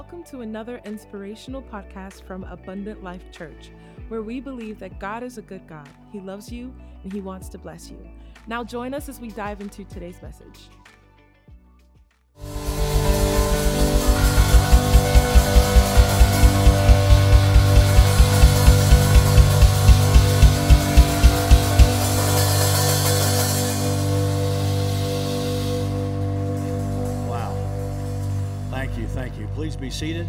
Welcome to another inspirational podcast from Abundant Life Church, where we believe that God is a good God. He loves you and He wants to bless you. Now, join us as we dive into today's message. Please be seated.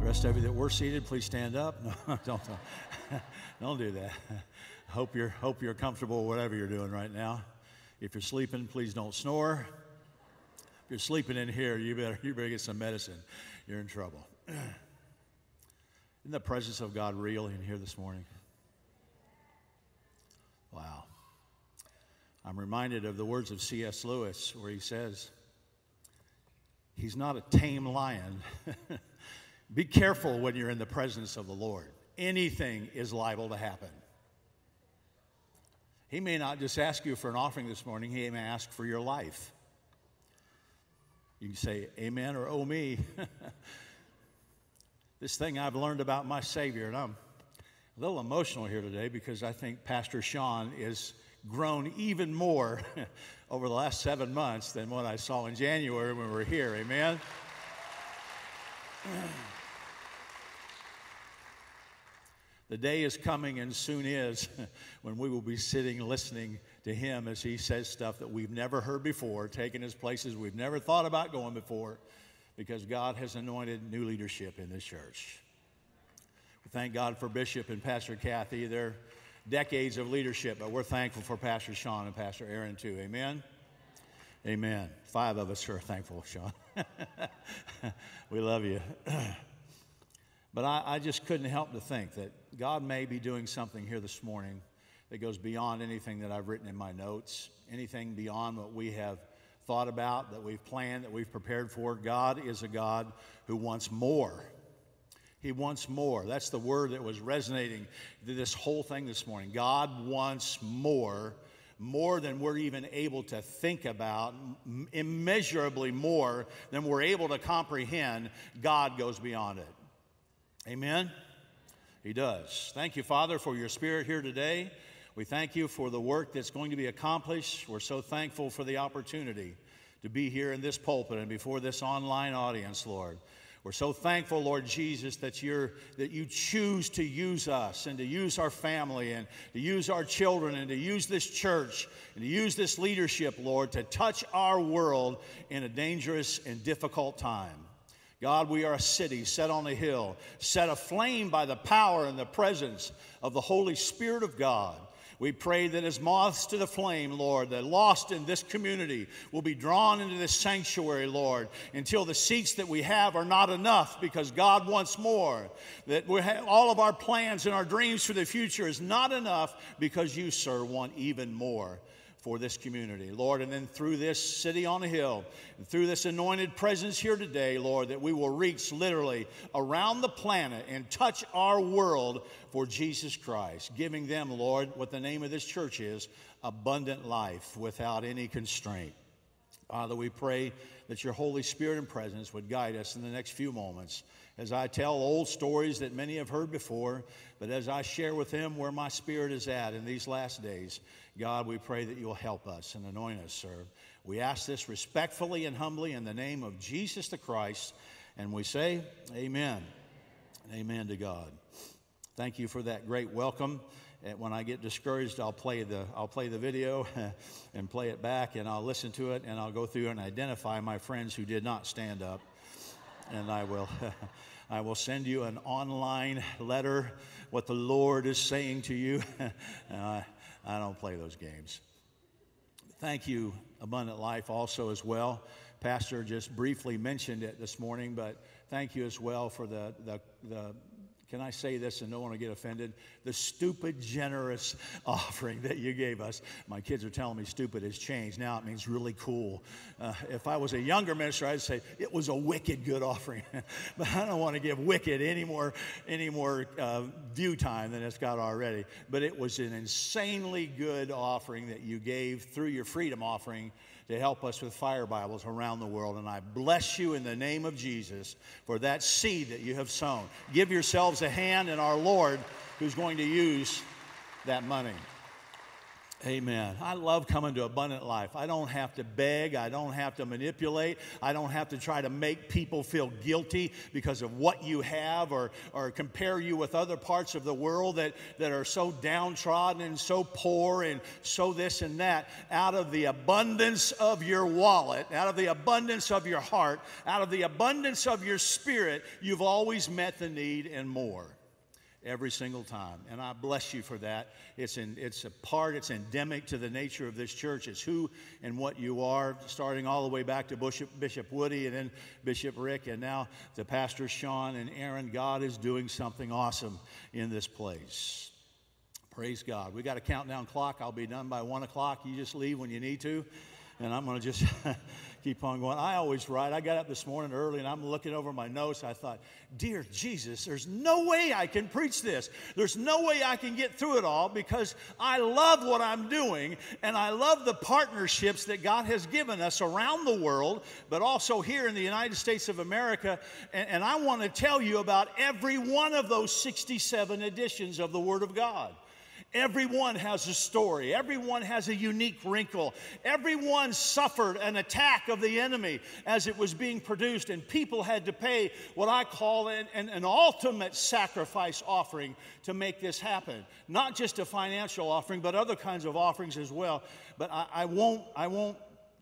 The rest of you that were seated, please stand up. No, don't, don't do that. Hope you're, hope you're comfortable whatever you're doing right now. If you're sleeping, please don't snore. If you're sleeping in here, you better, you better get some medicine. You're in trouble. Isn't the presence of God real in here this morning? Wow. I'm reminded of the words of C.S. Lewis where he says, He's not a tame lion. Be careful when you're in the presence of the Lord. Anything is liable to happen. He may not just ask you for an offering this morning, he may ask for your life. You can say amen or oh me. this thing I've learned about my Savior, and I'm a little emotional here today because I think Pastor Sean is grown even more over the last seven months than what I saw in January when we were here. Amen? The day is coming and soon is when we will be sitting listening to him as he says stuff that we've never heard before, taking us places we've never thought about going before, because God has anointed new leadership in this church. We thank God for Bishop and Pastor Kathy. They're decades of leadership, but we're thankful for Pastor Sean and Pastor Aaron too. Amen? Amen. Five of us are thankful, Sean. we love you. but I, I just couldn't help to think that God may be doing something here this morning that goes beyond anything that I've written in my notes, anything beyond what we have thought about, that we've planned, that we've prepared for. God is a God who wants more. He wants more. That's the word that was resonating this whole thing this morning. God wants more, more than we're even able to think about, immeasurably more than we're able to comprehend. God goes beyond it. Amen? He does. Thank you, Father, for your spirit here today. We thank you for the work that's going to be accomplished. We're so thankful for the opportunity to be here in this pulpit and before this online audience, Lord. We're so thankful, Lord Jesus, that, you're, that you choose to use us and to use our family and to use our children and to use this church and to use this leadership, Lord, to touch our world in a dangerous and difficult time. God, we are a city set on a hill, set aflame by the power and the presence of the Holy Spirit of God. We pray that as moths to the flame, Lord, the lost in this community will be drawn into this sanctuary, Lord, until the seats that we have are not enough because God wants more. That all of our plans and our dreams for the future is not enough because you, sir, want even more for this community, Lord. And then through this city on a hill, and through this anointed presence here today, Lord, that we will reach literally around the planet and touch our world for Jesus Christ, giving them, Lord, what the name of this church is abundant life without any constraint. Father, we pray that your Holy Spirit and presence would guide us in the next few moments as I tell old stories that many have heard before, but as I share with them where my spirit is at in these last days, God, we pray that you'll help us and anoint us, sir. We ask this respectfully and humbly in the name of Jesus the Christ, and we say, Amen. Amen to God. Thank you for that great welcome. And when I get discouraged, I'll play the I'll play the video and play it back, and I'll listen to it, and I'll go through and identify my friends who did not stand up, and I will. I will send you an online letter, what the Lord is saying to you. uh, I don't play those games. Thank you, Abundant Life, also as well. Pastor just briefly mentioned it this morning, but thank you as well for the, the, the can I say this and don't want to get offended? The stupid, generous offering that you gave us. My kids are telling me stupid has changed. Now it means really cool. Uh, if I was a younger minister, I'd say it was a wicked good offering. but I don't want to give wicked any more, any more uh, view time than it's got already. But it was an insanely good offering that you gave through your freedom offering to help us with fire Bibles around the world. And I bless you in the name of Jesus for that seed that you have sown. Give yourselves a hand in our Lord who's going to use that money. Amen. I love coming to abundant life. I don't have to beg. I don't have to manipulate. I don't have to try to make people feel guilty because of what you have or, or compare you with other parts of the world that, that are so downtrodden and so poor and so this and that. Out of the abundance of your wallet, out of the abundance of your heart, out of the abundance of your spirit, you've always met the need and more every single time. And I bless you for that. It's, in, it's a part, it's endemic to the nature of this church. It's who and what you are, starting all the way back to Bishop, Bishop Woody and then Bishop Rick, and now the Pastor Sean and Aaron. God is doing something awesome in this place. Praise God. We got a countdown clock. I'll be done by one o'clock. You just leave when you need to. And I'm going to just keep on going. I always write. I got up this morning early and I'm looking over my notes. I thought, Dear Jesus, there's no way I can preach this. There's no way I can get through it all because I love what I'm doing and I love the partnerships that God has given us around the world, but also here in the United States of America. And, and I want to tell you about every one of those 67 editions of the Word of God. Everyone has a story. Everyone has a unique wrinkle. Everyone suffered an attack of the enemy as it was being produced, and people had to pay what I call an, an, an, ultimate sacrifice offering to make this happen. Not just a financial offering, but other kinds of offerings as well. But I, I won't, I won't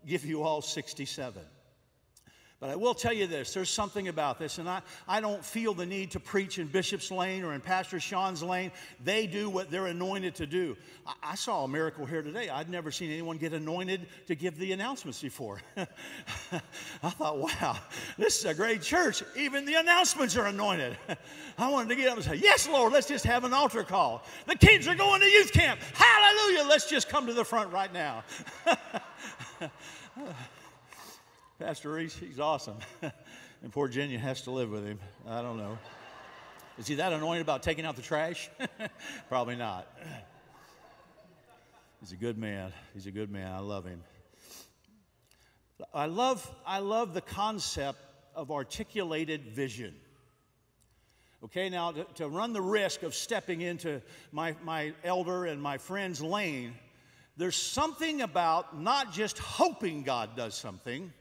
give you all 67. But I will tell you this there's something about this, and I, I don't feel the need to preach in Bishop's Lane or in Pastor Sean's lane. They do what they're anointed to do. I, I saw a miracle here today. I'd never seen anyone get anointed to give the announcements before. I thought, wow, this is a great church. Even the announcements are anointed. I wanted to get up and say, Yes, Lord, let's just have an altar call. The kids are going to youth camp. Hallelujah. Let's just come to the front right now. Pastor Reese, he's awesome. and poor Jenya has to live with him. I don't know. Is he that anointed about taking out the trash? Probably not. He's a good man. He's a good man. I love him. I love, I love the concept of articulated vision. Okay, now to, to run the risk of stepping into my, my elder and my friend's lane, there's something about not just hoping God does something,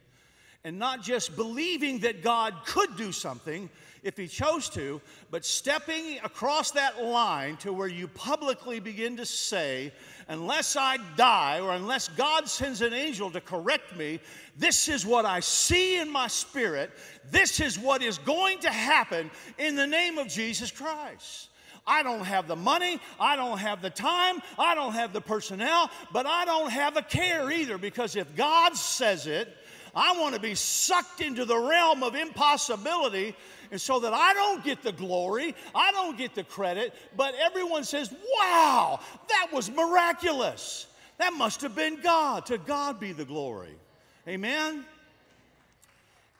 and not just believing that God could do something if He chose to, but stepping across that line to where you publicly begin to say, unless I die or unless God sends an angel to correct me, this is what I see in my spirit. This is what is going to happen in the name of Jesus Christ. I don't have the money, I don't have the time, I don't have the personnel, but I don't have a care either because if God says it, I want to be sucked into the realm of impossibility and so that I don't get the glory, I don't get the credit, but everyone says, wow, that was miraculous. That must have been God. To God be the glory. Amen?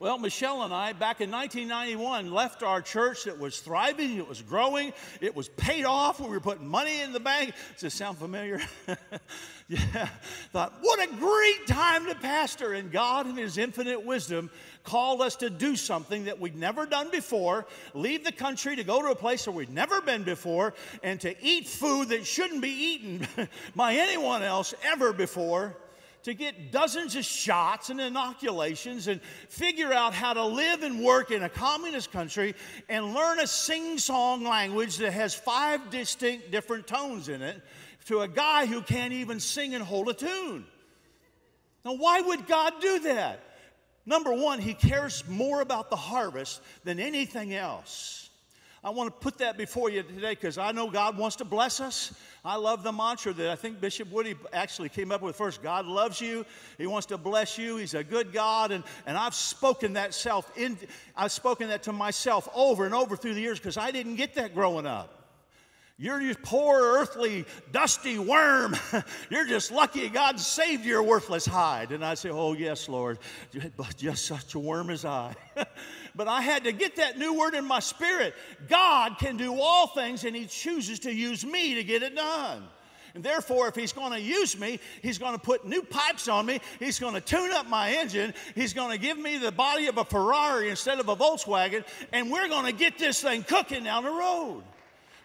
Well, Michelle and I, back in 1991, left our church that was thriving, it was growing, it was paid off, we were putting money in the bank. Does this sound familiar? yeah. Thought, what a great time to pastor. And God, in His infinite wisdom, called us to do something that we'd never done before, leave the country to go to a place where we'd never been before, and to eat food that shouldn't be eaten by anyone else ever before to get dozens of shots and inoculations and figure out how to live and work in a communist country and learn a sing song language that has five distinct different tones in it to a guy who can't even sing and hold a tune. Now, why would God do that? Number one, He cares more about the harvest than anything else. I want to put that before you today because I know God wants to bless us. I love the mantra that I think Bishop Woody actually came up with first God loves you, He wants to bless you, He's a good God. And, and I've spoken that self in, I've spoken that to myself over and over through the years because I didn't get that growing up. You're just poor, earthly, dusty worm. You're just lucky God saved your worthless hide. And I say, Oh, yes, Lord, but just such a worm as I. but I had to get that new word in my spirit. God can do all things, and He chooses to use me to get it done. And therefore, if he's going to use me, he's going to put new pipes on me. He's going to tune up my engine. He's going to give me the body of a Ferrari instead of a Volkswagen. And we're going to get this thing cooking down the road.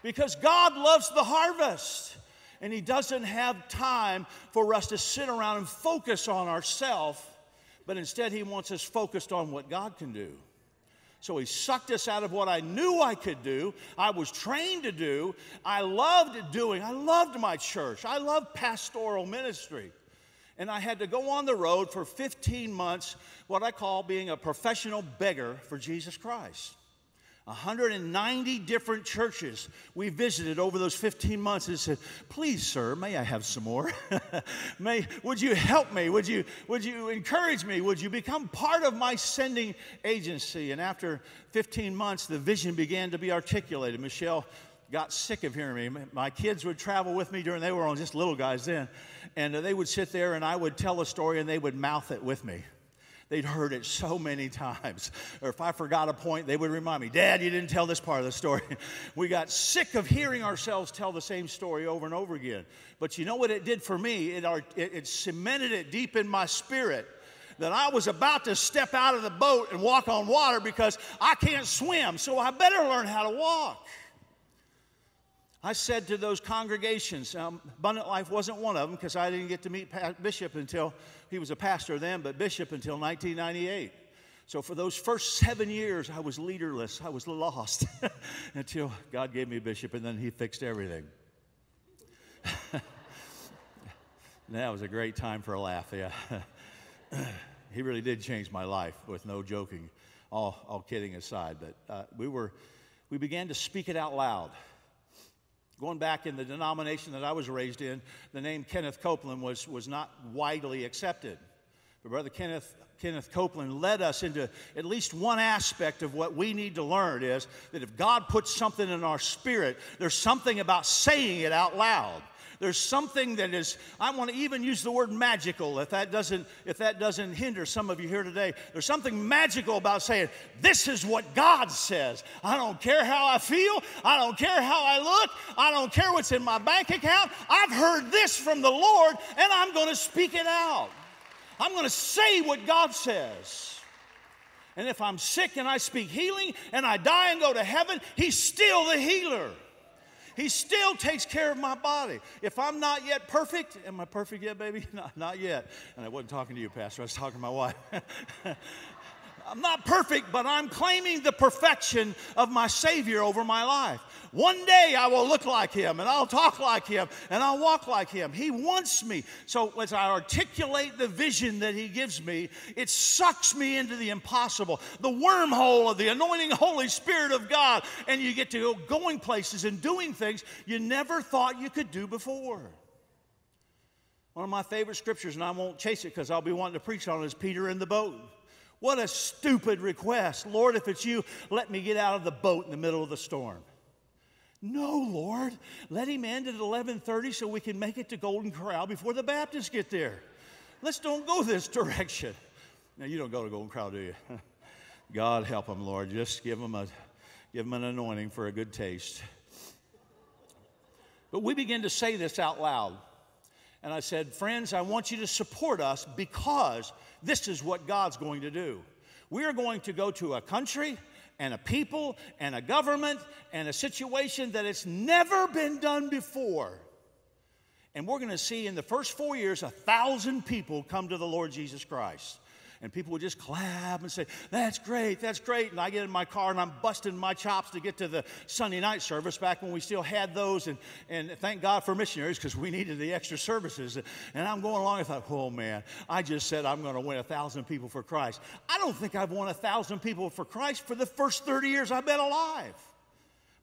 Because God loves the harvest. And he doesn't have time for us to sit around and focus on ourselves, but instead he wants us focused on what God can do. So he sucked us out of what I knew I could do, I was trained to do, I loved doing. I loved my church, I loved pastoral ministry. And I had to go on the road for 15 months, what I call being a professional beggar for Jesus Christ. 190 different churches we visited over those 15 months and said, please, sir, may I have some more? may, would you help me? Would you, would you encourage me? Would you become part of my sending agency? And after 15 months, the vision began to be articulated. Michelle got sick of hearing me. My kids would travel with me during, they were on just little guys then, and uh, they would sit there and I would tell a story and they would mouth it with me. They'd heard it so many times. Or if I forgot a point, they would remind me, Dad, you didn't tell this part of the story. we got sick of hearing ourselves tell the same story over and over again. But you know what it did for me? It, it, it cemented it deep in my spirit that I was about to step out of the boat and walk on water because I can't swim, so I better learn how to walk. I said to those congregations, um, Abundant Life wasn't one of them because I didn't get to meet Pat Bishop until he was a pastor then, but Bishop until 1998. So for those first seven years, I was leaderless. I was lost until God gave me a bishop, and then he fixed everything. that was a great time for a laugh, yeah. he really did change my life, with no joking, all, all kidding aside. But uh, we, were, we began to speak it out loud. Going back in the denomination that I was raised in, the name Kenneth Copeland was, was not widely accepted. But Brother Kenneth, Kenneth Copeland led us into at least one aspect of what we need to learn is that if God puts something in our spirit, there's something about saying it out loud. There's something that is, I want to even use the word magical if that doesn't, if that doesn't hinder some of you here today. There's something magical about saying, This is what God says. I don't care how I feel. I don't care how I look. I don't care what's in my bank account. I've heard this from the Lord and I'm going to speak it out. I'm going to say what God says. And if I'm sick and I speak healing and I die and go to heaven, He's still the healer. He still takes care of my body. If I'm not yet perfect, am I perfect yet, baby? Not, not yet. And I wasn't talking to you, Pastor, I was talking to my wife. I'm not perfect, but I'm claiming the perfection of my Savior over my life. One day I will look like Him and I'll talk like Him and I'll walk like Him. He wants me. So as I articulate the vision that He gives me, it sucks me into the impossible, the wormhole of the anointing Holy Spirit of God, and you get to go going places and doing things you never thought you could do before. One of my favorite scriptures, and I won't chase it because I'll be wanting to preach on it, is Peter in the boat. What a stupid request. Lord, if it's you, let me get out of the boat in the middle of the storm. No, Lord, let him end at 11:30 so we can make it to Golden Corral before the Baptists get there. Let's don't go this direction. Now you don't go to Golden Corral, do you? God help them, Lord. Just give them a give them an anointing for a good taste. But we begin to say this out loud. And I said, Friends, I want you to support us because this is what God's going to do. We are going to go to a country and a people and a government and a situation that it's never been done before. And we're going to see in the first four years a thousand people come to the Lord Jesus Christ and people would just clap and say, That's great, that's great. And I get in my car and I'm busting my chops to get to the Sunday night service back when we still had those. And, and thank God for missionaries because we needed the extra services. And I'm going along, I thought, Oh man, I just said I'm going to win a thousand people for Christ. I don't think I've won a thousand people for Christ for the first 30 years I've been alive.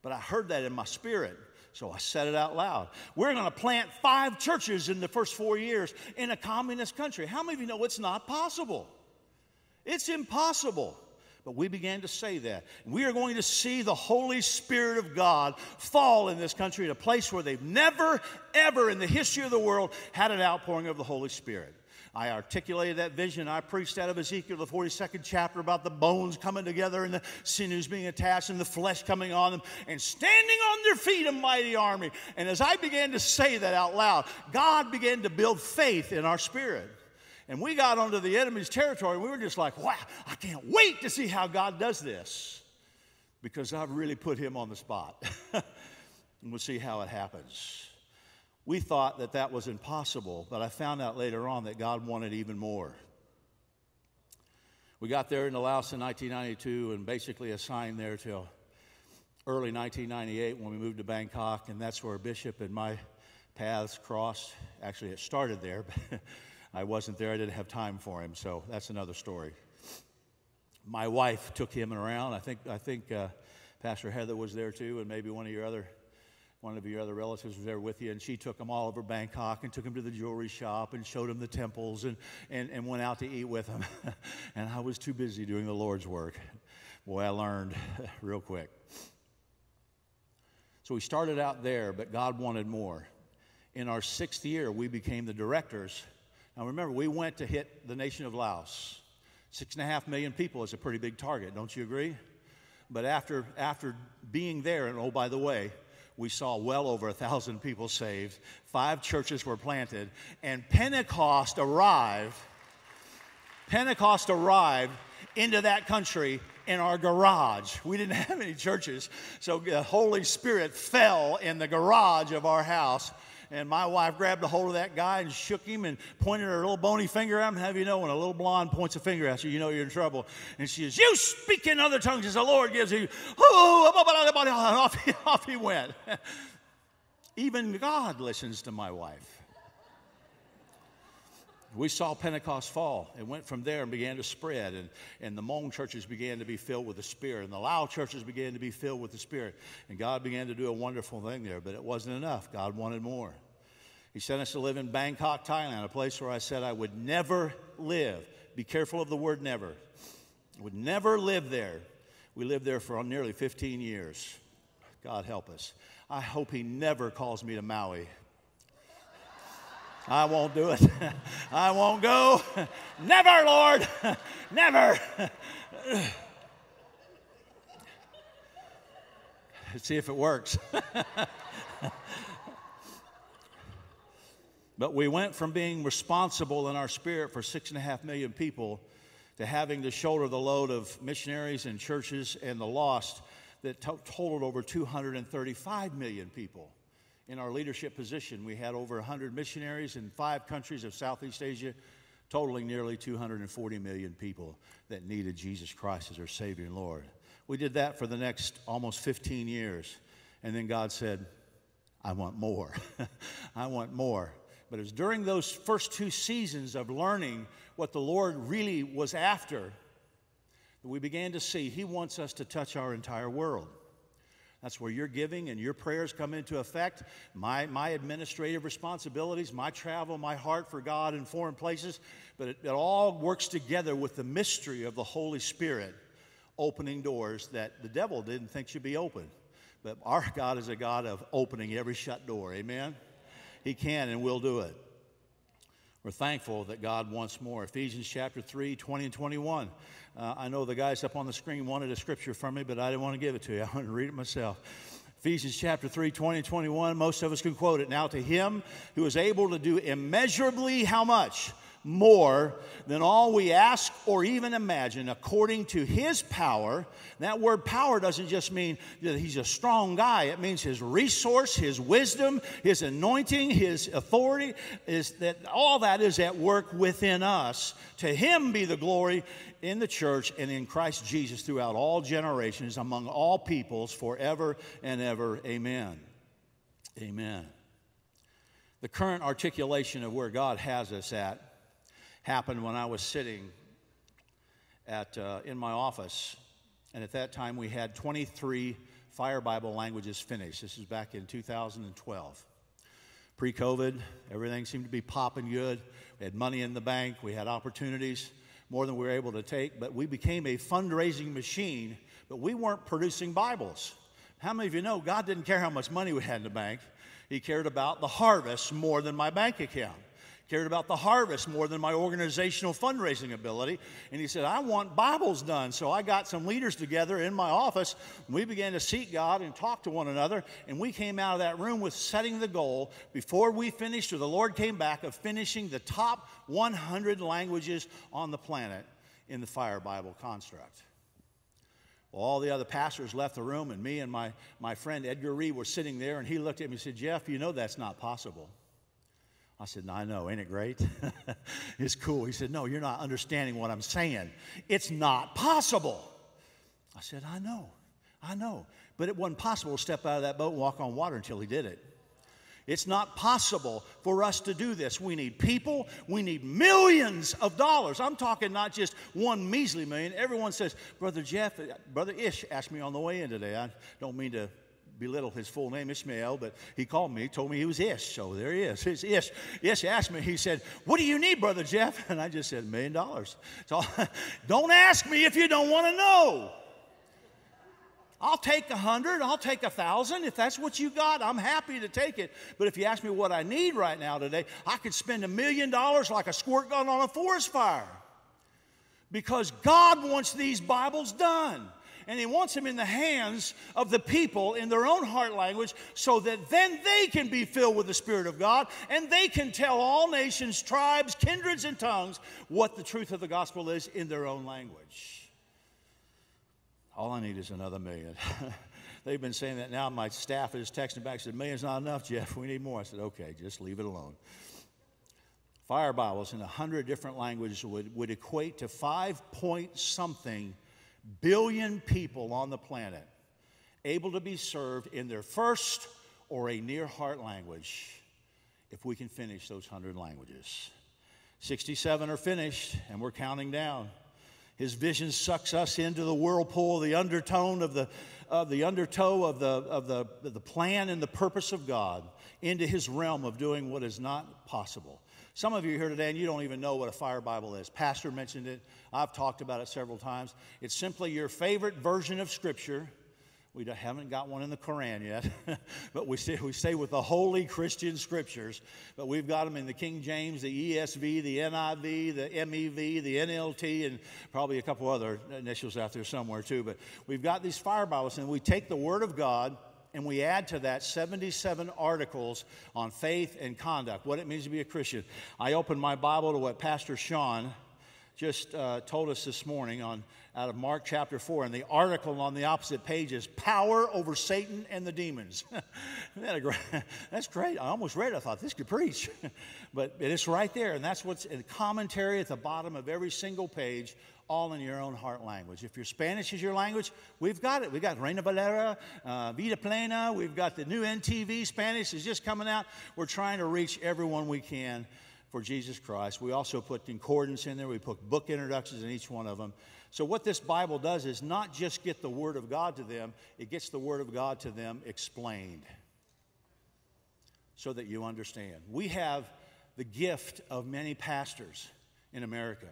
But I heard that in my spirit. So I said it out loud. We're going to plant five churches in the first four years in a communist country. How many of you know it's not possible? It's impossible. But we began to say that. We are going to see the Holy Spirit of God fall in this country at a place where they've never, ever in the history of the world had an outpouring of the Holy Spirit. I articulated that vision. I preached out of Ezekiel, the 42nd chapter, about the bones coming together and the sinews being attached and the flesh coming on them and standing on their feet, a mighty army. And as I began to say that out loud, God began to build faith in our spirit. And we got onto the enemy's territory, we were just like, wow, I can't wait to see how God does this because I've really put him on the spot. and we'll see how it happens. We thought that that was impossible, but I found out later on that God wanted even more. We got there in Laos in 1992 and basically assigned there till early 1998 when we moved to Bangkok, and that's where Bishop and my paths crossed. Actually, it started there, I wasn't there. I didn't have time for him, so that's another story. My wife took him around. I think, I think uh, Pastor Heather was there too, and maybe one of your other one of your other relatives was there with you, and she took him all over Bangkok and took him to the jewelry shop and showed him the temples and, and, and went out to eat with him. and I was too busy doing the Lord's work. Boy, I learned real quick. So we started out there, but God wanted more. In our sixth year, we became the directors. Now remember, we went to hit the nation of Laos. Six and a half million people is a pretty big target, don't you agree? But after, after being there, and oh, by the way, we saw well over a thousand people saved, five churches were planted, and Pentecost arrived. Pentecost arrived into that country in our garage. We didn't have any churches, so the Holy Spirit fell in the garage of our house and my wife grabbed a hold of that guy and shook him and pointed her little bony finger at him. Have you know when a little blonde points a finger at you, you know you're in trouble. And she says, You speak in other tongues as the Lord gives you. off he, off he went. Even God listens to my wife. We saw Pentecost fall. It went from there and began to spread. And, and the Hmong churches began to be filled with the Spirit. And the Lao churches began to be filled with the Spirit. And God began to do a wonderful thing there. But it wasn't enough. God wanted more. He sent us to live in Bangkok, Thailand, a place where I said I would never live. Be careful of the word never. I would never live there. We lived there for nearly 15 years. God help us. I hope He never calls me to Maui. I won't do it. I won't go. Never, Lord. Never. See if it works. But we went from being responsible in our spirit for six and a half million people to having to shoulder the load of missionaries and churches and the lost that totaled over 235 million people in our leadership position. We had over 100 missionaries in five countries of Southeast Asia, totaling nearly 240 million people that needed Jesus Christ as their Savior and Lord. We did that for the next almost 15 years. And then God said, I want more. I want more. But it was during those first two seasons of learning what the Lord really was after that we began to see He wants us to touch our entire world. That's where your giving and your prayers come into effect. My, my administrative responsibilities, my travel, my heart for God in foreign places. But it, it all works together with the mystery of the Holy Spirit opening doors that the devil didn't think should be open. But our God is a God of opening every shut door. Amen? He can and will do it. We're thankful that God wants more. Ephesians chapter 3, 20 and 21. Uh, I know the guys up on the screen wanted a scripture from me, but I didn't want to give it to you. I want to read it myself. Ephesians chapter 3, 20 and 21. Most of us can quote it. Now to him who is able to do immeasurably how much? More than all we ask or even imagine, according to his power. That word power doesn't just mean that he's a strong guy, it means his resource, his wisdom, his anointing, his authority, is that all that is at work within us. To him be the glory in the church and in Christ Jesus throughout all generations, among all peoples, forever and ever. Amen. Amen. The current articulation of where God has us at happened when I was sitting at, uh, in my office. And at that time, we had 23 Fire Bible languages finished. This is back in 2012. Pre COVID, everything seemed to be popping good. We had money in the bank, we had opportunities, more than we were able to take, but we became a fundraising machine, but we weren't producing Bibles. How many of you know God didn't care how much money we had in the bank? He cared about the harvest more than my bank account cared about the harvest more than my organizational fundraising ability. And he said, I want Bibles done. So I got some leaders together in my office. We began to seek God and talk to one another. And we came out of that room with setting the goal before we finished, or the Lord came back, of finishing the top 100 languages on the planet in the Fire Bible construct. Well, all the other pastors left the room, and me and my, my friend Edgar Reed were sitting there, and he looked at me and said, Jeff, you know that's not possible. I said, I know. Ain't it great? it's cool. He said, No, you're not understanding what I'm saying. It's not possible. I said, I know. I know. But it wasn't possible to step out of that boat and walk on water until he did it. It's not possible for us to do this. We need people, we need millions of dollars. I'm talking not just one measly million. Everyone says, Brother Jeff, uh, Brother Ish asked me on the way in today. I don't mean to belittle his full name, Ishmael, but he called me, told me he was Ish. So there he is. It's Ish. Ish asked me, he said, What do you need, Brother Jeff? And I just said, A million dollars. So don't ask me if you don't want to know. I'll take a hundred, I'll take a thousand. If that's what you got, I'm happy to take it. But if you ask me what I need right now today, I could spend a million dollars like a squirt gun on a forest fire. Because God wants these Bibles done. And He wants them in the hands of the people in their own heart language so that then they can be filled with the Spirit of God and they can tell all nations, tribes, kindreds, and tongues what the truth of the gospel is in their own language. All I need is another million. They've been saying that now. My staff is texting back, said, Million's not enough, Jeff. We need more. I said, Okay, just leave it alone. Fire Bibles in a hundred different languages would, would equate to five point something billion people on the planet able to be served in their first or a near heart language if we can finish those hundred languages. 67 are finished, and we're counting down. His vision sucks us into the whirlpool, the undertone of the, of the undertow of the, of the, the plan and the purpose of God into his realm of doing what is not possible. Some of you are here today and you don't even know what a fire Bible is. Pastor mentioned it. I've talked about it several times. It's simply your favorite version of Scripture we haven't got one in the Koran yet, but we stay, we stay with the holy Christian scriptures. But we've got them in the King James, the ESV, the NIV, the MEV, the NLT, and probably a couple other initials out there somewhere too. But we've got these fire Bibles, and we take the Word of God and we add to that 77 articles on faith and conduct, what it means to be a Christian. I opened my Bible to what Pastor Sean just uh, told us this morning on out of Mark chapter 4, and the article on the opposite page is Power Over Satan and the Demons. that great, that's great. I almost read it. I thought this could preach. but it's right there, and that's what's in commentary at the bottom of every single page, all in your own heart language. If your Spanish is your language, we've got it. We've got Reina Valera, uh, Vida Plena, we've got the new NTV Spanish is just coming out. We're trying to reach everyone we can for Jesus Christ. We also put concordance in there, we put book introductions in each one of them. So, what this Bible does is not just get the Word of God to them, it gets the Word of God to them explained so that you understand. We have the gift of many pastors in America.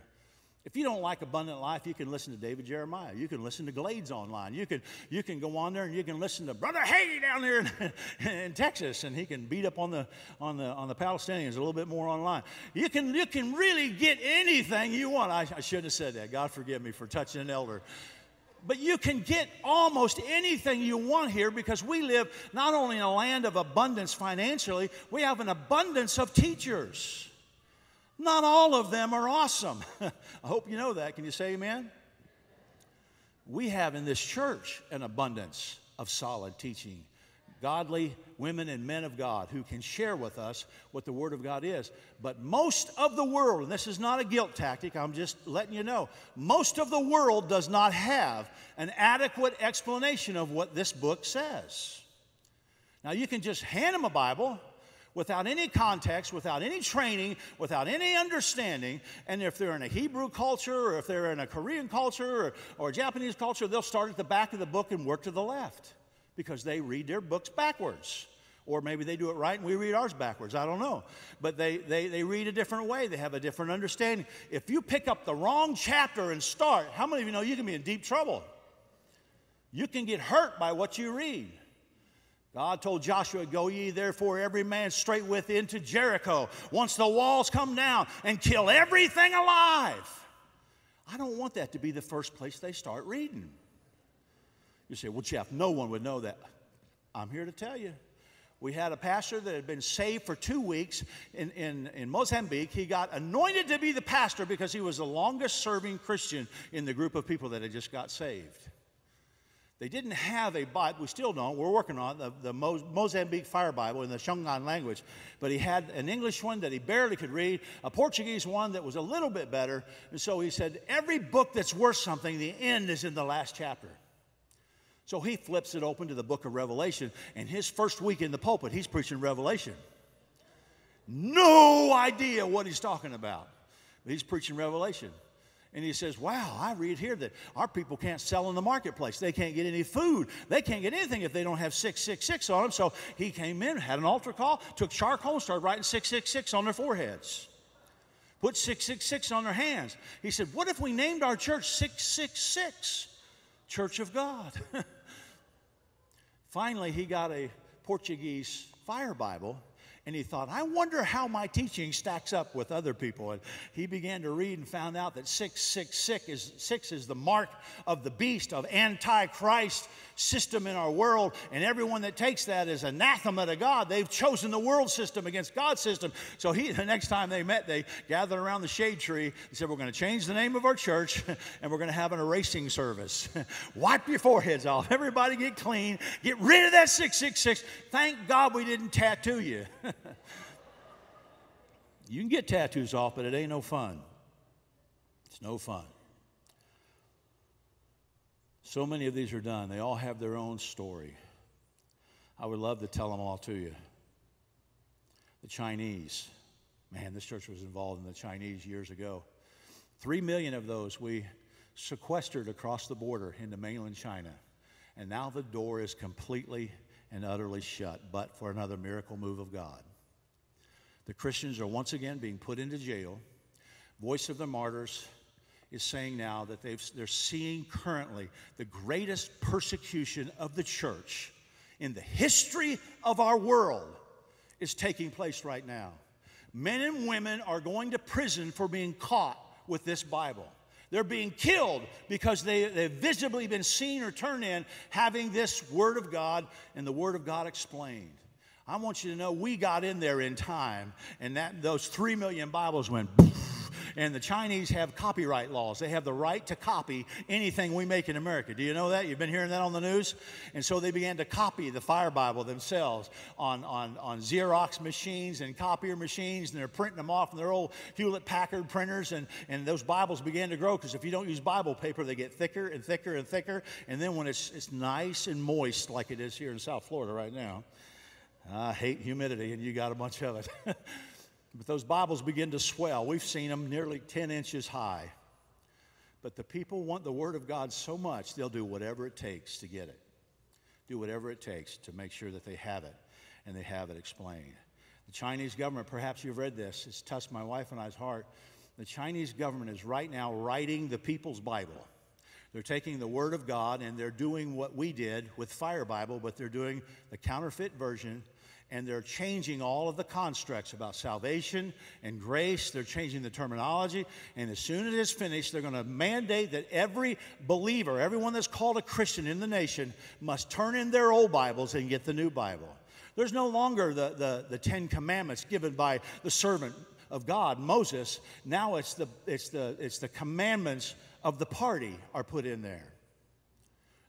If you don't like Abundant Life, you can listen to David Jeremiah. You can listen to Glades online. You can, you can go on there and you can listen to Brother Hagee down there in, in, Texas, and he can beat up on the, on, the, on the Palestinians a little bit more online. You can, you can really get anything you want. I, I shouldn't have said that. God forgive me for touching an elder. But you can get almost anything you want here because we live not only in a land of abundance financially, we have an abundance of teachers. Not all of them are awesome. I hope you know that. Can you say amen? We have in this church an abundance of solid teaching. Godly women and men of God who can share with us what the Word of God is. But most of the world, and this is not a guilt tactic, I'm just letting you know, most of the world does not have an adequate explanation of what this book says. Now, you can just hand them a Bible without any context, without any training, without any understanding. And if they're in a Hebrew culture or if they're in a Korean culture or, or a Japanese culture, they'll start at the back of the book and work to the left because they read their books backwards. Or maybe they do it right and we read ours backwards. I don't know. But they, they, they read a different way. They have a different understanding. If you pick up the wrong chapter and start, how many of you know you can be in deep trouble? You can get hurt by what you read. God told Joshua, Go ye therefore every man straight within to Jericho, once the walls come down, and kill everything alive. I don't want that to be the first place they start reading. You say, Well, Jeff, no one would know that. I'm here to tell you. We had a pastor that had been saved for two weeks in, in, in Mozambique. He got anointed to be the pastor because he was the longest serving Christian in the group of people that had just got saved. They didn't have a Bible, we still don't, we're working on the, the Mozambique Fire Bible in the Shangaan language, but he had an English one that he barely could read, a Portuguese one that was a little bit better, and so he said, Every book that's worth something, the end is in the last chapter. So he flips it open to the book of Revelation, and his first week in the pulpit, he's preaching Revelation. No idea what he's talking about. But he's preaching Revelation. And he says, Wow, I read here that our people can't sell in the marketplace. They can't get any food. They can't get anything if they don't have 666 on them. So he came in, had an altar call, took charcoal, and started writing 666 on their foreheads. Put 666 on their hands. He said, What if we named our church 666, Church of God? Finally, he got a Portuguese fire Bible and he thought, I wonder how my teaching stacks up with other people. And he began to read and found out that 666 is, six is the mark of the beast, of Antichrist system in our world. And everyone that takes that is anathema to God. They've chosen the world system against God's system. So he, the next time they met, they gathered around the shade tree and said, We're going to change the name of our church and we're going to have an erasing service. Wipe your foreheads off. Everybody get clean. Get rid of that 666. Thank God we didn't tattoo you. you can get tattoos off, but it ain't no fun. It's no fun. So many of these are done. They all have their own story. I would love to tell them all to you. The Chinese. Man, this church was involved in the Chinese years ago. Three million of those we sequestered across the border into mainland China. And now the door is completely and utterly shut, but for another miracle move of God. The Christians are once again being put into jail. Voice of the Martyrs is saying now that they've, they're seeing currently the greatest persecution of the church in the history of our world is taking place right now. Men and women are going to prison for being caught with this Bible. They're being killed because they, they've visibly been seen or turned in having this Word of God and the Word of God explained. I want you to know we got in there in time, and that those three million Bibles went. And the Chinese have copyright laws. They have the right to copy anything we make in America. Do you know that? You've been hearing that on the news? And so they began to copy the Fire Bible themselves on, on, on Xerox machines and copier machines, and they're printing them off in their old Hewlett Packard printers. And, and those Bibles began to grow because if you don't use Bible paper, they get thicker and thicker and thicker. And then when it's, it's nice and moist, like it is here in South Florida right now, I hate humidity, and you got a bunch of it. but those Bibles begin to swell. We've seen them nearly 10 inches high. But the people want the Word of God so much, they'll do whatever it takes to get it. Do whatever it takes to make sure that they have it and they have it explained. The Chinese government, perhaps you've read this, it's touched my wife and I's heart. The Chinese government is right now writing the people's Bible. They're taking the Word of God and they're doing what we did with Fire Bible, but they're doing the counterfeit version and they're changing all of the constructs about salvation and grace. They're changing the terminology. And as soon as it's finished, they're going to mandate that every believer, everyone that's called a Christian in the nation, must turn in their old Bibles and get the new Bible. There's no longer the, the, the Ten Commandments given by the servant of God, Moses. Now it's the, it's the, it's the commandments of the party are put in there.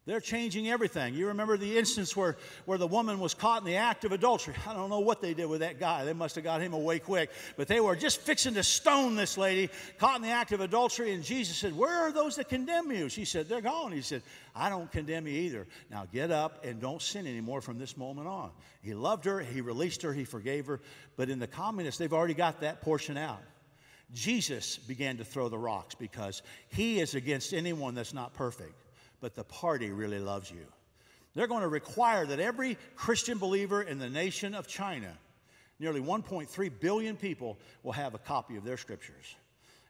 They're changing everything. You remember the instance where, where the woman was caught in the act of adultery. I don't know what they did with that guy. They must have got him away quick. But they were just fixing to stone this lady, caught in the act of adultery. And Jesus said, Where are those that condemn you? She said, They're gone. He said, I don't condemn you either. Now get up and don't sin anymore from this moment on. He loved her, he released her, he forgave her. But in the communists, they've already got that portion out. Jesus began to throw the rocks because he is against anyone that's not perfect, but the party really loves you. They're going to require that every Christian believer in the nation of China, nearly 1.3 billion people, will have a copy of their scriptures.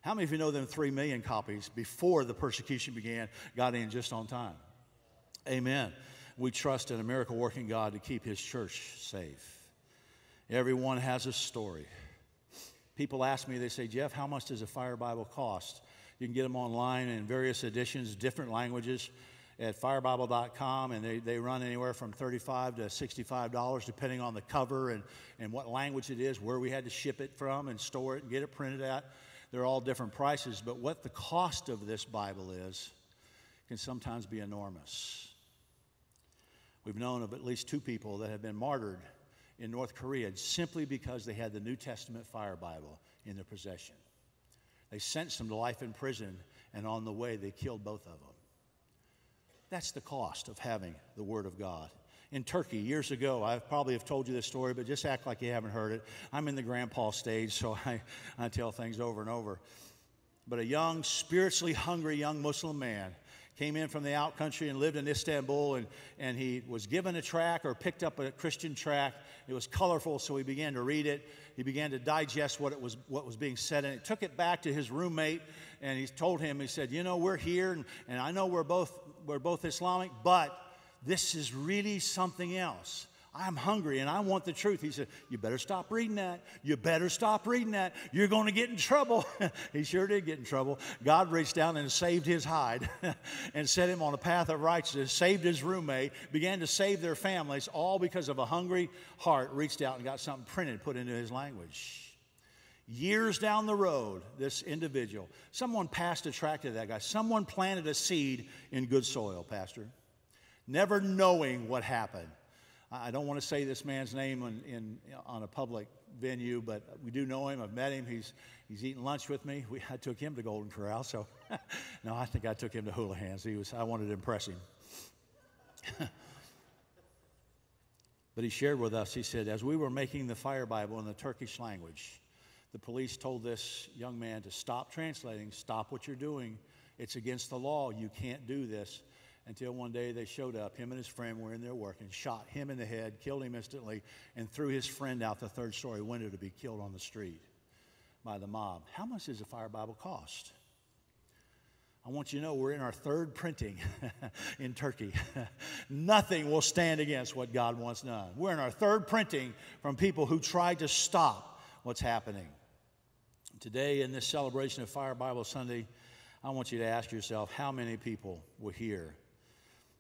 How many of you know them 3 million copies before the persecution began got in just on time? Amen. we trust in a miracle working God to keep His church safe. Everyone has a story. People ask me, they say, Jeff, how much does a Fire Bible cost? You can get them online in various editions, different languages at firebible.com, and they, they run anywhere from 35 to $65, depending on the cover and, and what language it is, where we had to ship it from and store it and get it printed at. They're all different prices, but what the cost of this Bible is can sometimes be enormous. We've known of at least two people that have been martyred in North Korea simply because they had the New Testament Fire Bible in their possession. They sentenced them to life in prison, and on the way, they killed both of them. That's the cost of having the Word of God. In Turkey, years ago, I probably have told you this story, but just act like you haven't heard it. I'm in the grandpa stage, so I, I tell things over and over. But a young, spiritually hungry young Muslim man came in from the out country and lived in Istanbul, and, and he was given a track or picked up a Christian track. It was colorful, so he began to read it. He began to digest what, it was, what was being said, and it took it back to his roommate, and he told him, he said, You know, we're here, and, and I know we're both, we're both Islamic, but this is really something else. I'm hungry and I want the truth. He said, You better stop reading that. You better stop reading that. You're going to get in trouble. he sure did get in trouble. God reached down and saved his hide and set him on a path of righteousness, saved his roommate, began to save their families, all because of a hungry heart reached out and got something printed, put into his language. Years down the road, this individual, someone passed a tract to that guy. Someone planted a seed in good soil, Pastor, never knowing what happened. I don't want to say this man's name in, in, on a public venue, but we do know him. I've met him. He's, he's eating lunch with me. We, I took him to Golden Corral, so no, I think I took him to Houlihan's. He was, I wanted to impress him. but he shared with us, he said, as we were making the Fire Bible in the Turkish language, the police told this young man to stop translating, stop what you're doing. It's against the law. You can't do this until one day they showed up. Him and his friend were in there working, shot him in the head, killed him instantly, and threw his friend out the third story window to be killed on the street by the mob. How much does a fire Bible cost? I want you to know we're in our third printing in Turkey. Nothing will stand against what God wants done. We're in our third printing from people who tried to stop what's happening. Today, in this celebration of Fire Bible Sunday, I want you to ask yourself how many people were here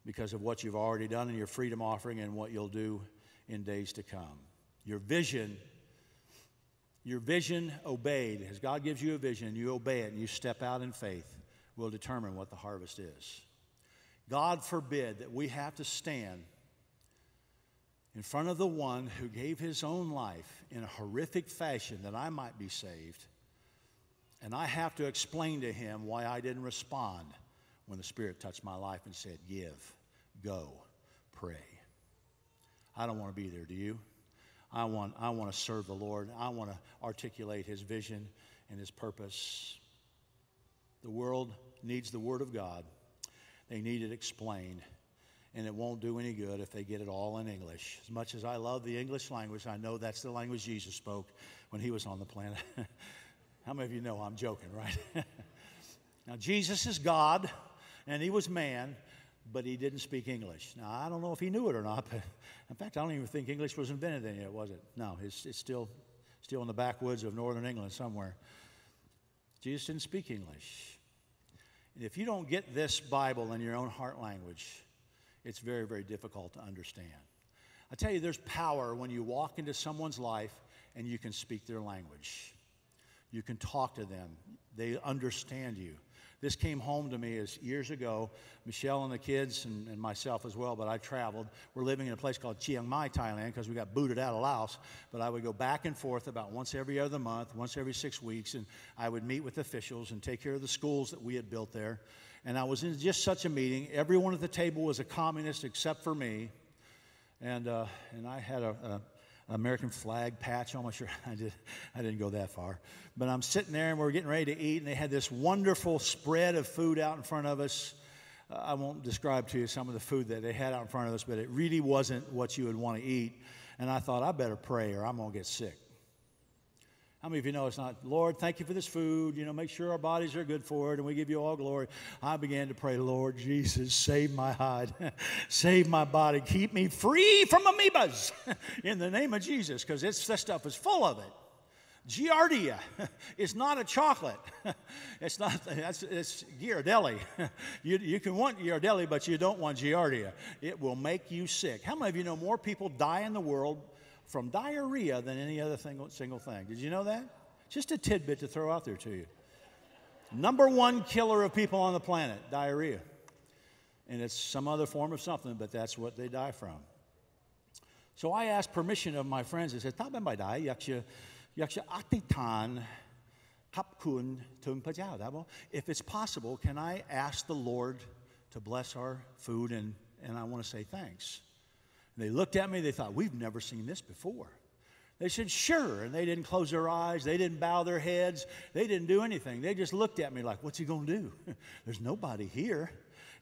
because of what you've already done in your freedom offering and what you'll do in days to come. Your vision, your vision obeyed, as God gives you a vision, you obey it and you step out in faith, will determine what the harvest is. God forbid that we have to stand in front of the one who gave his own life in a horrific fashion that I might be saved, and I have to explain to him why I didn't respond when the Spirit touched my life and said, Give, go, pray. I don't want to be there, do you? I want, I want to serve the Lord. I want to articulate His vision and His purpose. The world needs the Word of God, they need it explained. And it won't do any good if they get it all in English. As much as I love the English language, I know that's the language Jesus spoke when he was on the planet. How many of you know I'm joking, right? now, Jesus is God and he was man, but he didn't speak English. Now, I don't know if he knew it or not, but in fact, I don't even think English was invented then yet, was it? No, it's, it's still, still in the backwoods of northern England somewhere. Jesus didn't speak English. And if you don't get this Bible in your own heart language, it's very, very difficult to understand. I tell you, there's power when you walk into someone's life and you can speak their language. You can talk to them, they understand you. This came home to me as years ago. Michelle and the kids and, and myself as well, but I traveled. We're living in a place called Chiang Mai, Thailand, because we got booted out of Laos. But I would go back and forth about once every other month, once every six weeks, and I would meet with officials and take care of the schools that we had built there. And I was in just such a meeting. Everyone at the table was a communist except for me. And, uh, and I had a, a American flag patch on my shirt. I, did, I didn't go that far. But I'm sitting there and we're getting ready to eat, and they had this wonderful spread of food out in front of us. Uh, I won't describe to you some of the food that they had out in front of us, but it really wasn't what you would want to eat. And I thought, I better pray or I'm going to get sick. How many of you know it's not, Lord, thank you for this food, you know, make sure our bodies are good for it, and we give you all glory. I began to pray, Lord Jesus, save my hide, save my body, keep me free from amoebas in the name of Jesus, because this stuff is full of it. Giardia is not a chocolate. It's not, it's, it's Ghirardelli. You, you can want Ghirardelli, but you don't want Giardia. It will make you sick. How many of you know more people die in the world from diarrhea than any other single, single thing. Did you know that? Just a tidbit to throw out there to you. Number one killer of people on the planet, diarrhea. And it's some other form of something, but that's what they die from. So I asked permission of my friends. I said, Taben bai dai, yaksha, atitan kapkun tum pajao. If it's possible, can I ask the Lord to bless our food? And, and I want to say thanks. And they looked at me, they thought, we've never seen this before. They said, sure. And they didn't close their eyes. They didn't bow their heads. They didn't do anything. They just looked at me like, what's he going to do? There's nobody here.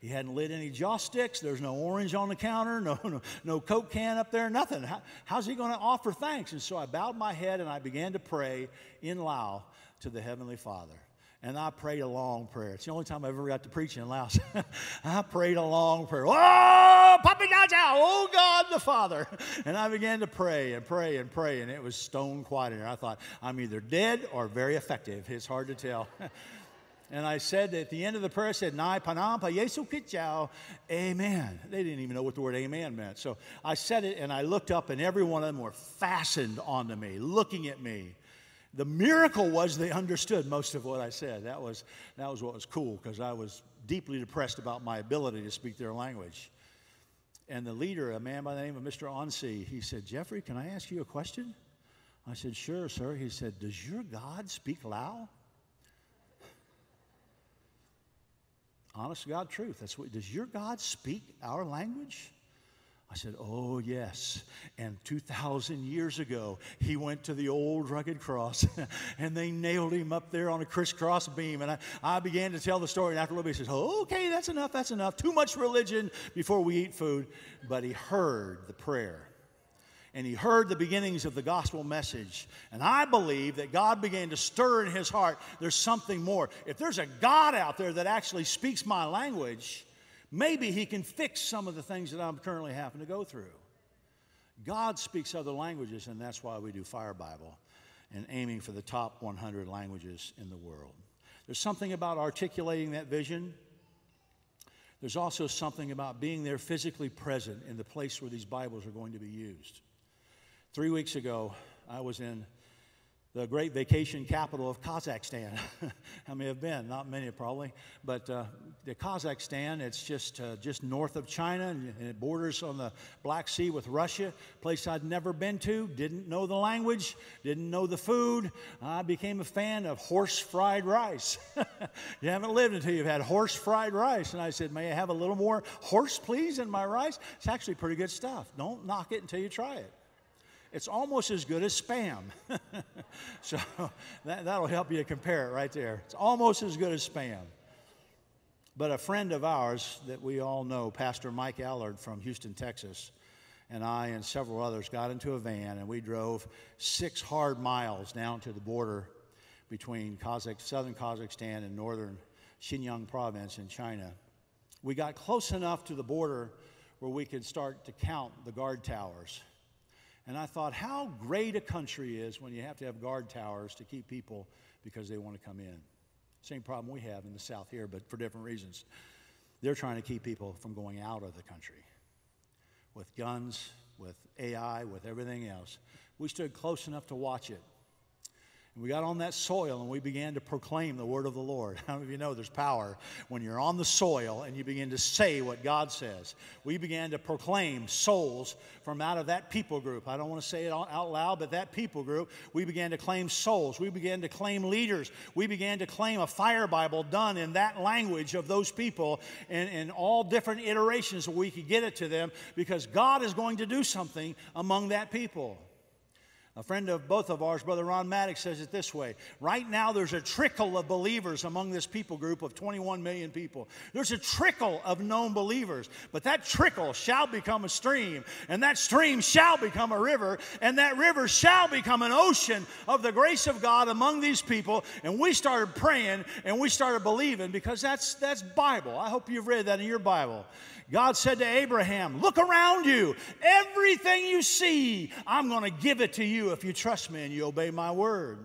He hadn't lit any joss sticks. There's no orange on the counter, no, no, no Coke can up there, nothing. How, how's he going to offer thanks? And so I bowed my head and I began to pray in Lao to the Heavenly Father. And I prayed a long prayer. It's the only time I ever got to preach in Laos. I prayed a long prayer. Oh, Papa Gajao, oh God the Father. And I began to pray and pray and pray, and it was stone quiet in there. I thought, I'm either dead or very effective. It's hard to tell. And I said at the end of the prayer, I said, Nai Panampa Yesu Kitchao, Amen. They didn't even know what the word amen meant. So I said it and I looked up, and every one of them were fastened onto me, looking at me. The miracle was they understood most of what I said. That was, that was what was cool because I was deeply depressed about my ability to speak their language. And the leader, a man by the name of Mr. Onsi, he said, Jeffrey, can I ask you a question? I said, Sure, sir. He said, Does your God speak Lao? honest God truth. That's what, does your God speak our language? I said, Oh, yes. And 2,000 years ago, he went to the old rugged cross and they nailed him up there on a crisscross beam. And I, I began to tell the story. And after a little bit, he says, Okay, that's enough, that's enough. Too much religion before we eat food. But he heard the prayer and he heard the beginnings of the gospel message. And I believe that God began to stir in his heart there's something more. If there's a God out there that actually speaks my language, maybe he can fix some of the things that I'm currently having to go through. God speaks other languages, and that's why we do Fire Bible and aiming for the top 100 languages in the world. There's something about articulating that vision. There's also something about being there physically present in the place where these Bibles are going to be used. Three weeks ago, I was in the great vacation capital of Kazakhstan. How many have been? Not many, probably. But uh, the Kazakhstan, it's just uh, just north of China, and, it borders on the Black Sea with Russia. Place I'd never been to. Didn't know the language. Didn't know the food. I became a fan of horse fried rice. you haven't lived until you've had horse fried rice. And I said, "May I have a little more horse, please, in my rice?" It's actually pretty good stuff. Don't knock it until you try it it's almost as good as spam. so that, that'll help you to compare it right there. It's almost as good as spam. But a friend of ours that we all know, Pastor Mike Allard from Houston, Texas, and I and several others got into a van and we drove six hard miles down to the border between Kazakh, southern Kazakhstan and northern Xinjiang province in China. We got close enough to the border where we could start to count the guard towers. And I thought, how great a country is when you have to have guard towers to keep people because they want to come in. Same problem we have in the South here, but for different reasons. They're trying to keep people from going out of the country with guns, with AI, with everything else. We stood close enough to watch it. We got on that soil and we began to proclaim the word of the Lord. How many of you know there's power when you're on the soil and you begin to say what God says? We began to proclaim souls from out of that people group. I don't want to say it out loud, but that people group, we began to claim souls. We began to claim leaders. We began to claim a fire Bible done in that language of those people and in all different iterations we could get it to them because God is going to do something among that people. A friend of both of ours, Brother Ron Maddox, says it this way Right now, there's a trickle of believers among this people group of 21 million people. There's a trickle of known believers, but that trickle shall become a stream, and that stream shall become a river, and that river shall become an ocean of the grace of God among these people. And we started praying and we started believing because that's, that's Bible. I hope you've read that in your Bible. God said to Abraham, Look around you. Everything you see, I'm going to give it to you if you trust me and you obey my word.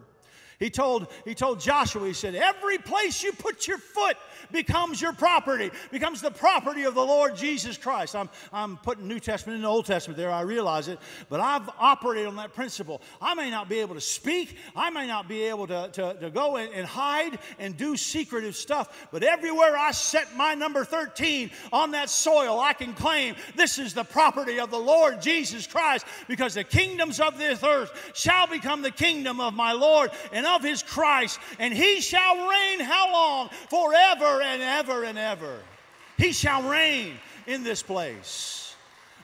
He told, he told Joshua, he said, Every place you put your foot becomes your property, becomes the property of the Lord Jesus Christ. I'm, I'm putting New Testament and Old Testament there, I realize it, but I've operated on that principle. I may not be able to speak, I may not be able to, to, to go and, and hide and do secretive stuff, but everywhere I set my number 13 on that soil, I can claim this is the property of the Lord Jesus Christ, because the kingdoms of this earth shall become the kingdom of my Lord and and of his Christ, and he shall reign how long? Forever and ever and ever. He shall reign in this place.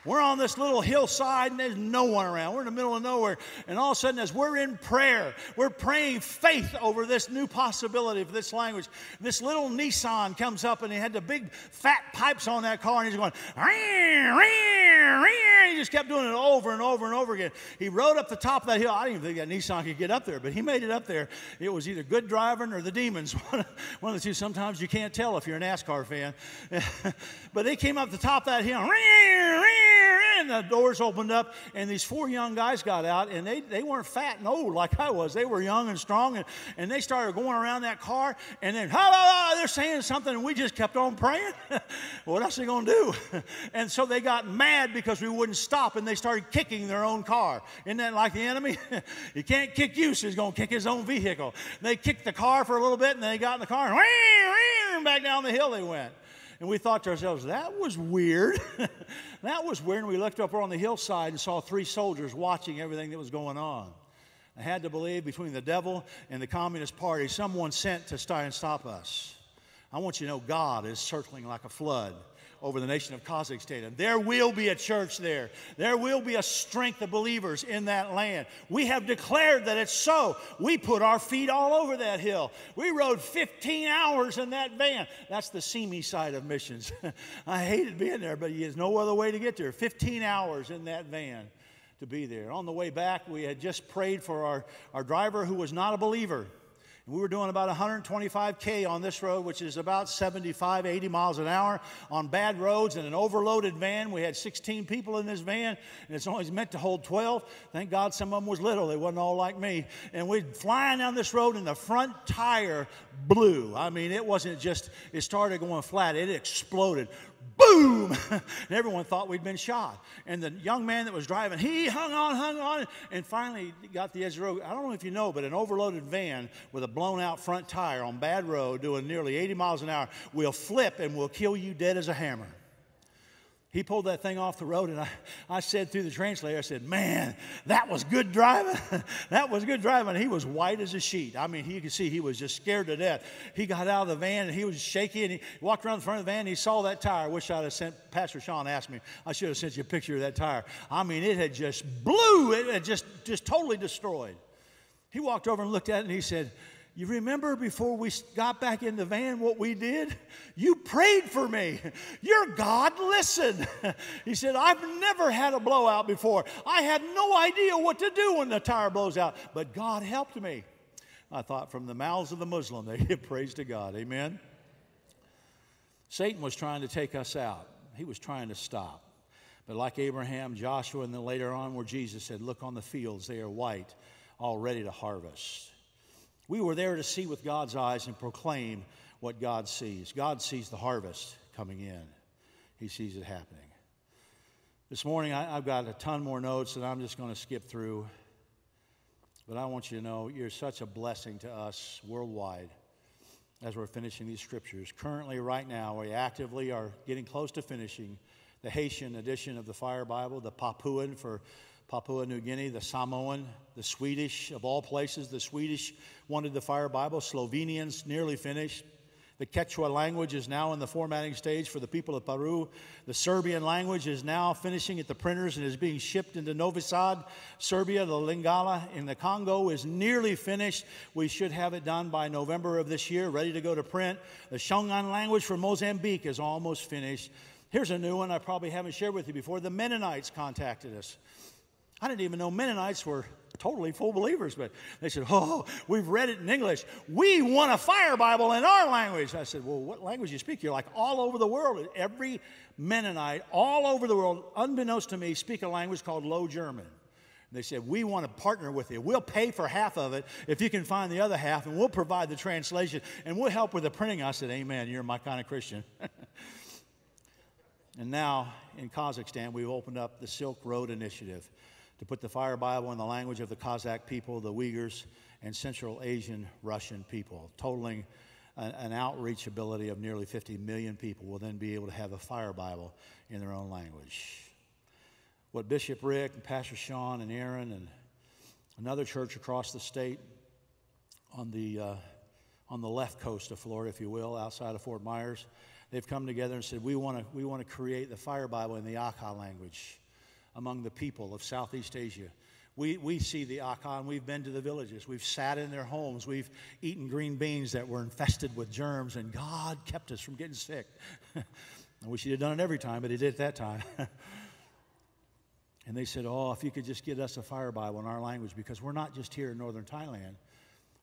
We're on this little hillside and there's no one around. We're in the middle of nowhere. And all of a sudden, as we're in prayer, we're praying faith over this new possibility for this language. This little Nissan comes up and he had the big fat pipes on that car and he's going, ring, ring, ring. He just kept doing it over and over and over again. He rode up the top of that hill. I didn't even think that Nissan could get up there, but he made it up there. It was either good driving or the demons. One of the two. Sometimes you can't tell if you're a NASCAR fan. but they came up the top of that hill. Ring, ring, and the doors opened up, and these four young guys got out, and they, they weren't fat and old like I was. They were young and strong, and, and they started going around that car, and then, ha, ha, ha, they're saying something, and we just kept on praying. what else are they going to do? and so they got mad because we wouldn't stop, and they started kicking their own car. Isn't that like the enemy? he can't kick you, so he's going to kick his own vehicle. They kicked the car for a little bit, and they got in the car, and back down the hill they went. And we thought to ourselves, that was weird. that was weird. And we looked up on the hillside and saw three soldiers watching everything that was going on. I had to believe between the devil and the Communist Party, someone sent to try and stop us. I want you to know God is circling like a flood over the nation of Kazakhstan. And there will be a church there. There will be a strength of believers in that land. We have declared that it's so. We put our feet all over that hill. We rode 15 hours in that van. That's the seamy side of missions. I hated being there, but there's no other way to get there. 15 hours in that van to be there. On the way back, we had just prayed for our, our driver who was not a believer. We were doing about 125K on this road, which is about 75, 80 miles an hour on bad roads in an overloaded van. We had 16 people in this van, and it's only meant to hold 12. Thank God some of them was little. They wasn't all like me. And we're flying down this road, and the front tire blew. I mean, it wasn't just, it started going flat. It exploded boom! and everyone thought we'd been shot. And the young man that was driving, he hung on, hung on, and finally got the edge of the road. I don't know if you know, but an overloaded van with a blown out front tire on bad road doing nearly 80 miles an hour will flip and will kill you dead as a hammer. He pulled that thing off the road, and I, I said through the translator, I said, Man, that was good driving. that was good driving. He was white as a sheet. I mean, you could see he was just scared to death. He got out of the van, and he was shaky, and he walked around the front of the van, and he saw that tire. I wish I'd have sent, Pastor Sean asked me, I should have sent you a picture of that tire. I mean, it had just blew, it had just, just totally destroyed. He walked over and looked at it, and he said, you remember before we got back in the van what we did? You prayed for me. Your God listened. He said, I've never had a blowout before. I had no idea what to do when the tire blows out, but God helped me. I thought from the mouths of the Muslim, they give praise to God. Amen. Satan was trying to take us out, he was trying to stop. But like Abraham, Joshua, and then later on, where Jesus said, Look on the fields, they are white, all ready to harvest. We were there to see with God's eyes and proclaim what God sees. God sees the harvest coming in, He sees it happening. This morning, I, have got a ton more notes that I'm just going to skip through. But I want you to know you're such a blessing to us worldwide as we're finishing these scriptures. Currently, right now, we actively are getting close to finishing the Haitian edition of the Fire Bible, the Papuan for Papua New Guinea, the Samoan, the Swedish, of all places, the Swedish wanted the Fire Bible. Slovenians nearly finished. The Quechua language is now in the formatting stage for the people of Peru. The Serbian language is now finishing at the printers and is being shipped into Novi Sad, Serbia. The Lingala in the Congo is nearly finished. We should have it done by November of this year, ready to go to print. The Shangaan language for Mozambique is almost finished. Here's a new one I probably haven't shared with you before. The Mennonites contacted us. I didn't even know Mennonites were totally full believers, but they said, Oh, we've read it in English. We want a fire Bible in our language. I said, Well, what language do you speak? You're like all over the world. Every Mennonite all over the world, unbeknownst to me, speak a language called Low German. They said, We want to partner with you. We'll pay for half of it if you can find the other half, and we'll provide the translation, and we'll help with the printing. I said, Amen. You're my kind of Christian. and now in Kazakhstan, we've opened up the Silk Road Initiative to put the Fire Bible in the language of the Kazakh people, the Uyghurs, and Central Asian Russian people, totaling an, an, outreach ability of nearly 50 million people will then be able to have a Fire Bible in their own language. What Bishop Rick and Pastor Sean and Aaron and another church across the state on the, uh, on the left coast of Florida, if you will, outside of Fort Myers, they've come together and said, We want to we wanna create the Fire Bible in the Akha language among the people of Southeast Asia. We, we see the Akan. We've been to the villages. We've sat in their homes. We've eaten green beans that were infested with germs, and God kept us from getting sick. I wish He'd have done it every time, but He did it that time. and they said, Oh, if you could just get us a fire Bible in our language, because we're not just here in northern Thailand.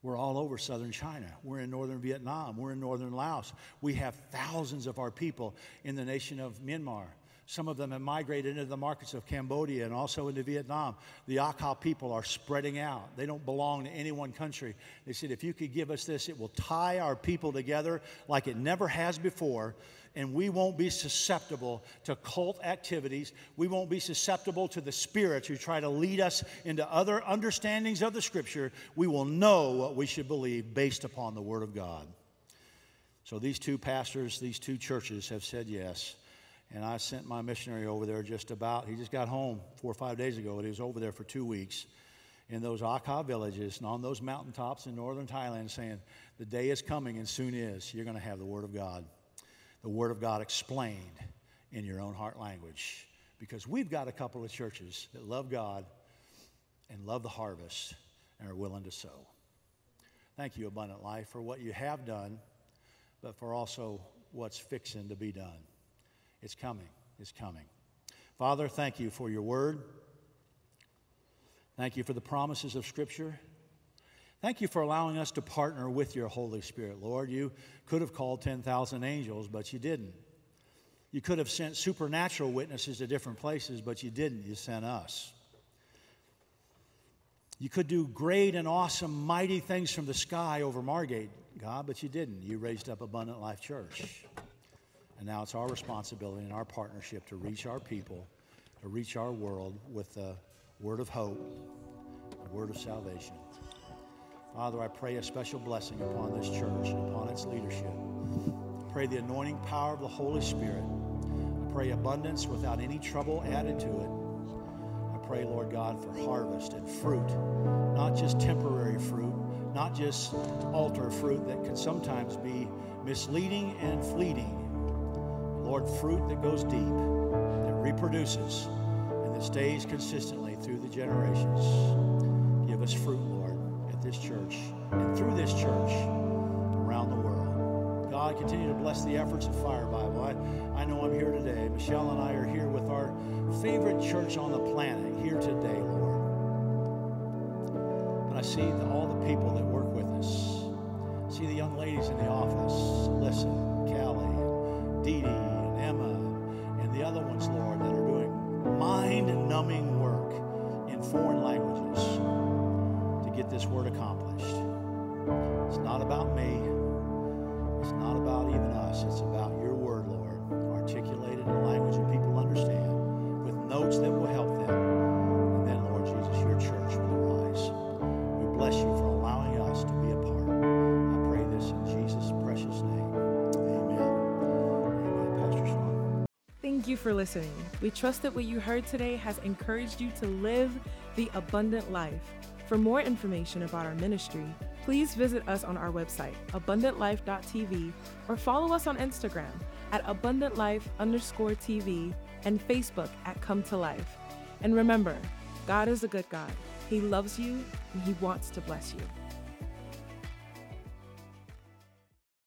We're all over southern China. We're in northern Vietnam. We're in northern Laos. We have thousands of our people in the nation of Myanmar. Some of them have migrated into the markets of Cambodia and also into Vietnam. The Akha people are spreading out. They don't belong to any one country. They said, if you could give us this, it will tie our people together like it never has before, and we won't be susceptible to cult activities. We won't be susceptible to the spirits who try to lead us into other understandings of the scripture. We will know what we should believe based upon the Word of God. So these two pastors, these two churches have said yes. And I sent my missionary over there just about, he just got home four or five days ago, and he was over there for two weeks in those Akha villages and on those mountaintops in northern Thailand saying, The day is coming and soon is. You're going to have the Word of God. The Word of God explained in your own heart language. Because we've got a couple of churches that love God and love the harvest and are willing to sow. Thank you, Abundant Life, for what you have done, but for also what's fixing to be done. It's coming. It's coming. Father, thank you for your word. Thank you for the promises of Scripture. Thank you for allowing us to partner with your Holy Spirit, Lord. You could have called 10,000 angels, but you didn't. You could have sent supernatural witnesses to different places, but you didn't. You sent us. You could do great and awesome, mighty things from the sky over Margate, God, but you didn't. You raised up Abundant Life Church. And now it's our responsibility and our partnership to reach our people, to reach our world with the word of hope, the word of salvation. Father, I pray a special blessing upon this church and upon its leadership. I pray the anointing power of the Holy Spirit. I pray abundance without any trouble added to it. I pray, Lord God, for harvest and fruit, not just temporary fruit, not just altar fruit that can sometimes be misleading and fleeting Lord, fruit that goes deep, that reproduces, and that stays consistently through the generations. Give us fruit, Lord, at this church and through this church around the world. God, continue to bless the efforts of Fire Bible. I, I know I'm here today. Michelle and I are here with our favorite church on the planet here today, Lord. But I see the, all the people that work with us. See the young ladies in the office. Listen, Callie, Dee Dee, for listening. We trust that what you heard today has encouraged you to live the abundant life. For more information about our ministry, please visit us on our website, abundantlife.tv, or follow us on Instagram at abundantlife underscore TV and Facebook at Come to Life. And remember, God is a good God. He loves you and He wants to bless you.